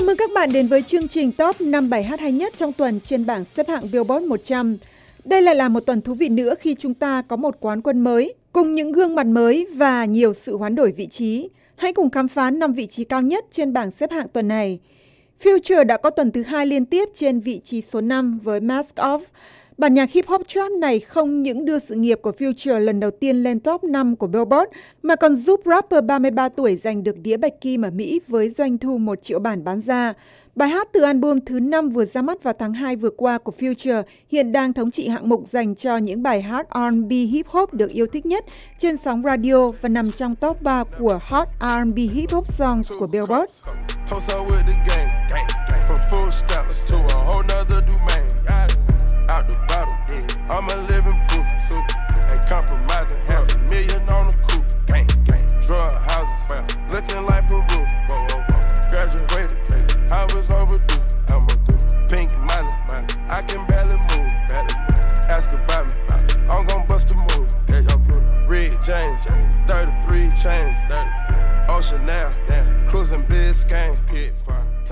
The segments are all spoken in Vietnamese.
Chào mừng các bạn đến với chương trình top 5 bài hát hay nhất trong tuần trên bảng xếp hạng Billboard 100. Đây lại là một tuần thú vị nữa khi chúng ta có một quán quân mới, cùng những gương mặt mới và nhiều sự hoán đổi vị trí. Hãy cùng khám phá năm vị trí cao nhất trên bảng xếp hạng tuần này. Future đã có tuần thứ hai liên tiếp trên vị trí số 5 với Mask Off. Bản nhạc hip hop trap này không những đưa sự nghiệp của Future lần đầu tiên lên top 5 của Billboard, mà còn giúp rapper 33 tuổi giành được đĩa bạch kim ở Mỹ với doanh thu 1 triệu bản bán ra. Bài hát từ album thứ 5 vừa ra mắt vào tháng 2 vừa qua của Future hiện đang thống trị hạng mục dành cho những bài hát R&B hip hop được yêu thích nhất trên sóng radio và nằm trong top 3 của Hot R&B Hip Hop Songs của Billboard. I'm a living proof. Ain't compromising. Half a million on the coupe. Gang, gang. Drug houses. Looking like Peru. Whoa, whoa, whoa. Graduated. I was overdue. I'm a do. Pink money. I can barely move. Barely move. Ask about me. I'm gon' bust a move. Red James. 33 chains. 33. Ocean now. Cruising Biscayne.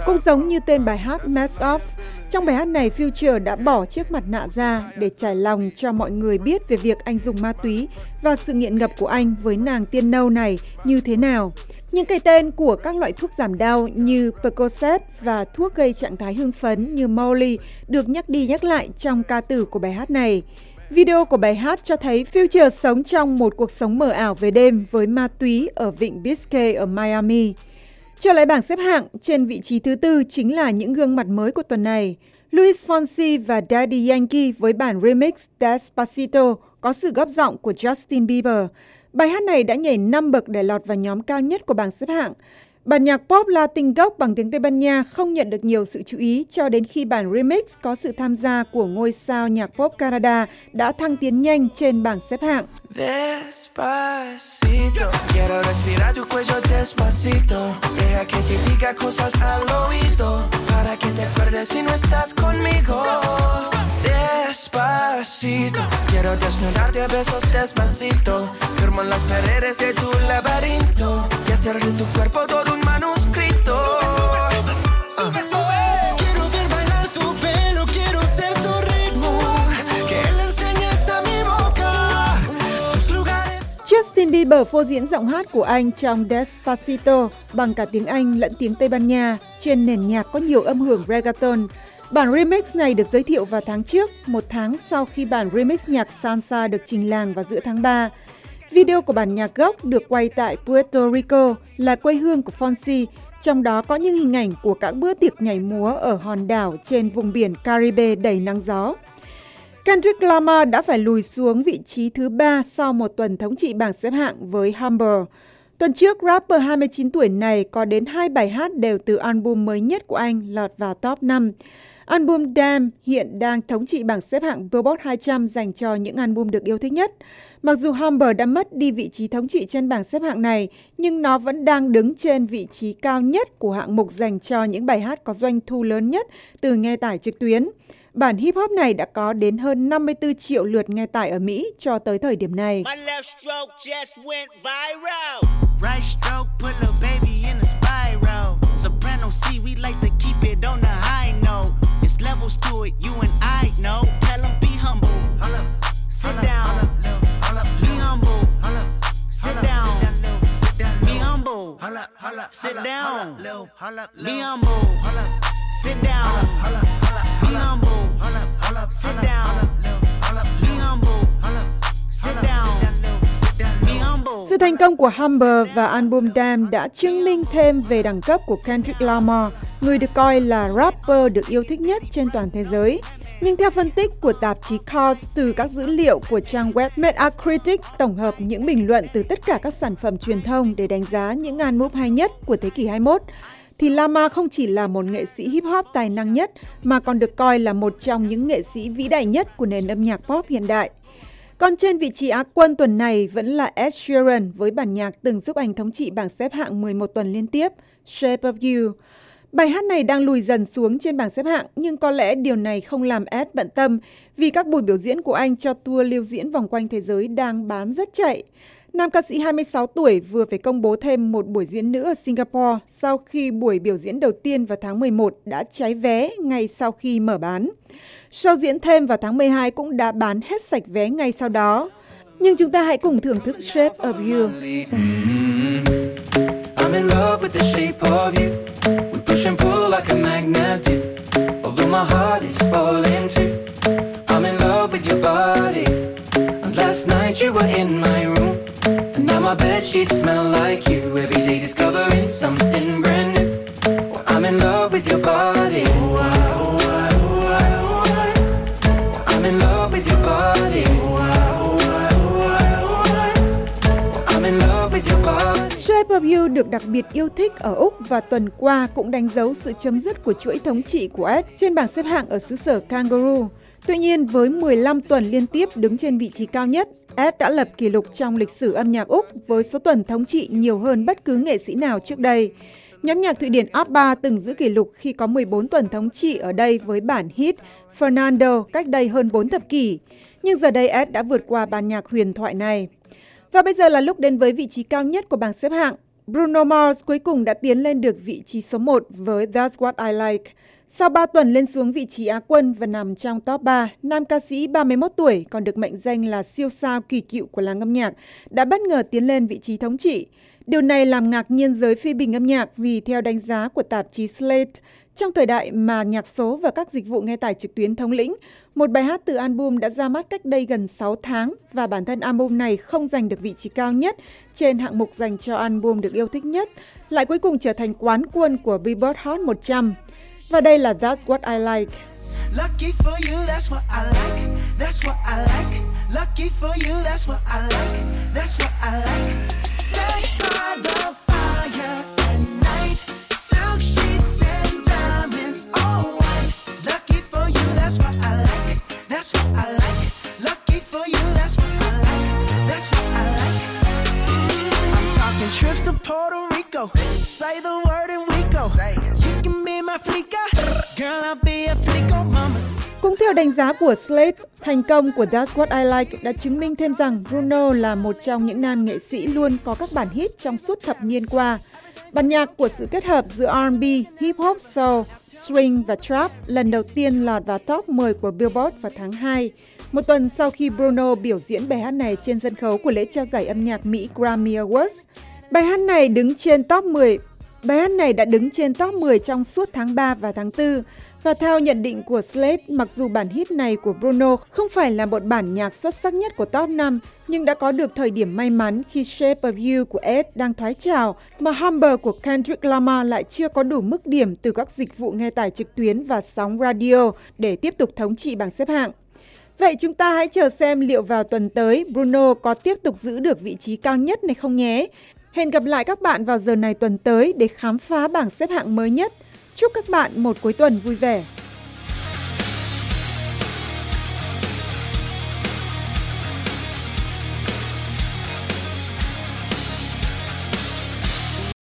Cũng giống như tên bài hát Mask Off, trong bài hát này, Future đã bỏ chiếc mặt nạ ra để trải lòng cho mọi người biết về việc anh dùng ma túy và sự nghiện ngập của anh với nàng tiên nâu này như thế nào. Những cái tên của các loại thuốc giảm đau như Percocet và thuốc gây trạng thái hưng phấn như Molly được nhắc đi nhắc lại trong ca từ của bài hát này. Video của bài hát cho thấy Future sống trong một cuộc sống mờ ảo về đêm với ma túy ở vịnh Biscay ở Miami. Trở lại bảng xếp hạng, trên vị trí thứ tư chính là những gương mặt mới của tuần này. Luis Fonsi và Daddy Yankee với bản remix Despacito có sự góp giọng của Justin Bieber. Bài hát này đã nhảy 5 bậc để lọt vào nhóm cao nhất của bảng xếp hạng. Bản nhạc pop Latin gốc bằng tiếng Tây Ban Nha không nhận được nhiều sự chú ý cho đến khi bản remix có sự tham gia của ngôi sao nhạc pop Canada đã thăng tiến nhanh trên bảng xếp hạng. Despacito, despacito, quiero desnudarte a besos despacito, firmo las paredes de tu laberinto y hacer de tu cuerpo todo un manuscrito. Sube, sube, sube. Quiero ver bailar tu pelo, quiero ser tu ritmo, que le enseñes a mi boca tus lugares. Justin Bieber phô diễn giọng hát của anh trong Despacito bằng cả tiếng Anh lẫn tiếng Tây Ban Nha trên nền nhạc có nhiều âm hưởng reggaeton. Bản remix này được giới thiệu vào tháng trước, một tháng sau khi bản remix nhạc Sansa được trình làng vào giữa tháng 3. Video của bản nhạc gốc được quay tại Puerto Rico là quê hương của Fonsi, trong đó có những hình ảnh của các bữa tiệc nhảy múa ở hòn đảo trên vùng biển Caribe đầy nắng gió. Kendrick Lamar đã phải lùi xuống vị trí thứ ba sau một tuần thống trị bảng xếp hạng với Humble. Tuần trước, rapper 29 tuổi này có đến hai bài hát đều từ album mới nhất của anh lọt vào top 5. Album Damn hiện đang thống trị bảng xếp hạng Billboard 200 dành cho những album được yêu thích nhất. Mặc dù Humber đã mất đi vị trí thống trị trên bảng xếp hạng này, nhưng nó vẫn đang đứng trên vị trí cao nhất của hạng mục dành cho những bài hát có doanh thu lớn nhất từ nghe tải trực tuyến. Bản hip hop này đã có đến hơn 54 triệu lượt nghe tải ở Mỹ cho tới thời điểm này. levels to it, you and I know. Tell them be humble. Sit down. Be humble. Sit down. Be humble. Sit down. Be humble. Sit down. Be humble. Sit down. Be humble. Sit down. Sự thành công của Humber và album Damn đã chứng minh thêm về đẳng cấp của Kendrick Lamar người được coi là rapper được yêu thích nhất trên toàn thế giới. Nhưng theo phân tích của tạp chí Cars từ các dữ liệu của trang web Metacritic tổng hợp những bình luận từ tất cả các sản phẩm truyền thông để đánh giá những album hay nhất của thế kỷ 21, thì Lama không chỉ là một nghệ sĩ hip hop tài năng nhất mà còn được coi là một trong những nghệ sĩ vĩ đại nhất của nền âm nhạc pop hiện đại. Còn trên vị trí Á quân tuần này vẫn là Ed Sheeran với bản nhạc từng giúp anh thống trị bảng xếp hạng 11 tuần liên tiếp, Shape of You. Bài hát này đang lùi dần xuống trên bảng xếp hạng, nhưng có lẽ điều này không làm Ed bận tâm vì các buổi biểu diễn của anh cho tour lưu diễn vòng quanh thế giới đang bán rất chạy. Nam ca sĩ 26 tuổi vừa phải công bố thêm một buổi diễn nữa ở Singapore sau khi buổi biểu diễn đầu tiên vào tháng 11 đã cháy vé ngay sau khi mở bán. Show diễn thêm vào tháng 12 cũng đã bán hết sạch vé ngay sau đó. Nhưng chúng ta hãy cùng thưởng thức Shape of You. I'm in love with the shape of you. Bed sheets smell like you. Every day discovering something brand new. Well, I'm in love with your body. Oh, I, oh, I, oh, I, oh, I. Well, I'm in love with your body. Oh, I, oh, I, oh, I, oh, I. Well, I'm in love with your body. Shape of You được đặc biệt yêu thích ở Úc và tuần qua cũng đánh dấu sự chấm dứt của chuỗi thống trị của Ed trên bảng xếp hạng ở xứ sở Kangaroo. Tuy nhiên, với 15 tuần liên tiếp đứng trên vị trí cao nhất, Ed đã lập kỷ lục trong lịch sử âm nhạc Úc với số tuần thống trị nhiều hơn bất cứ nghệ sĩ nào trước đây. Nhóm nhạc Thụy Điển ABBA từng giữ kỷ lục khi có 14 tuần thống trị ở đây với bản hit Fernando cách đây hơn 4 thập kỷ. Nhưng giờ đây Ed đã vượt qua bản nhạc huyền thoại này. Và bây giờ là lúc đến với vị trí cao nhất của bảng xếp hạng. Bruno Mars cuối cùng đã tiến lên được vị trí số 1 với That's What I Like. Sau 3 tuần lên xuống vị trí Á quân và nằm trong top 3, nam ca sĩ 31 tuổi còn được mệnh danh là siêu sao kỳ cựu của làng âm nhạc đã bất ngờ tiến lên vị trí thống trị. Điều này làm ngạc nhiên giới phê bình âm nhạc vì theo đánh giá của tạp chí Slate, trong thời đại mà nhạc số và các dịch vụ nghe tải trực tuyến thống lĩnh, một bài hát từ album đã ra mắt cách đây gần 6 tháng và bản thân album này không giành được vị trí cao nhất trên hạng mục dành cho album được yêu thích nhất, lại cuối cùng trở thành quán quân của Billboard Hot 100. Và đây là That's What I Like. Lucky for you, that's what I like. That's what I like. Lucky for you, that's what I like. That's what I like. Sex by the fire at night. Silk sheets and diamonds, all white. Lucky for you, that's what I like. That's what I like. Lucky for you, that's what I like. That's what I like. I'm talking trips to Puerto Rico. Say the word and Cũng theo đánh giá của Slate, thành công của That's What I Like đã chứng minh thêm rằng Bruno là một trong những nam nghệ sĩ luôn có các bản hit trong suốt thập niên qua. Bản nhạc của sự kết hợp giữa R&B, hip hop, soul, swing và trap lần đầu tiên lọt vào top 10 của Billboard vào tháng 2, một tuần sau khi Bruno biểu diễn bài hát này trên sân khấu của lễ trao giải âm nhạc Mỹ Grammy Awards. Bài hát này đứng trên top 10 Bài hát này đã đứng trên top 10 trong suốt tháng 3 và tháng 4. Và theo nhận định của Slate, mặc dù bản hit này của Bruno không phải là một bản nhạc xuất sắc nhất của top 5, nhưng đã có được thời điểm may mắn khi Shape of You của Ed đang thoái trào, mà Humber của Kendrick Lamar lại chưa có đủ mức điểm từ các dịch vụ nghe tải trực tuyến và sóng radio để tiếp tục thống trị bảng xếp hạng. Vậy chúng ta hãy chờ xem liệu vào tuần tới Bruno có tiếp tục giữ được vị trí cao nhất này không nhé. Hẹn gặp lại các bạn vào giờ này tuần tới để khám phá bảng xếp hạng mới nhất. Chúc các bạn một cuối tuần vui vẻ.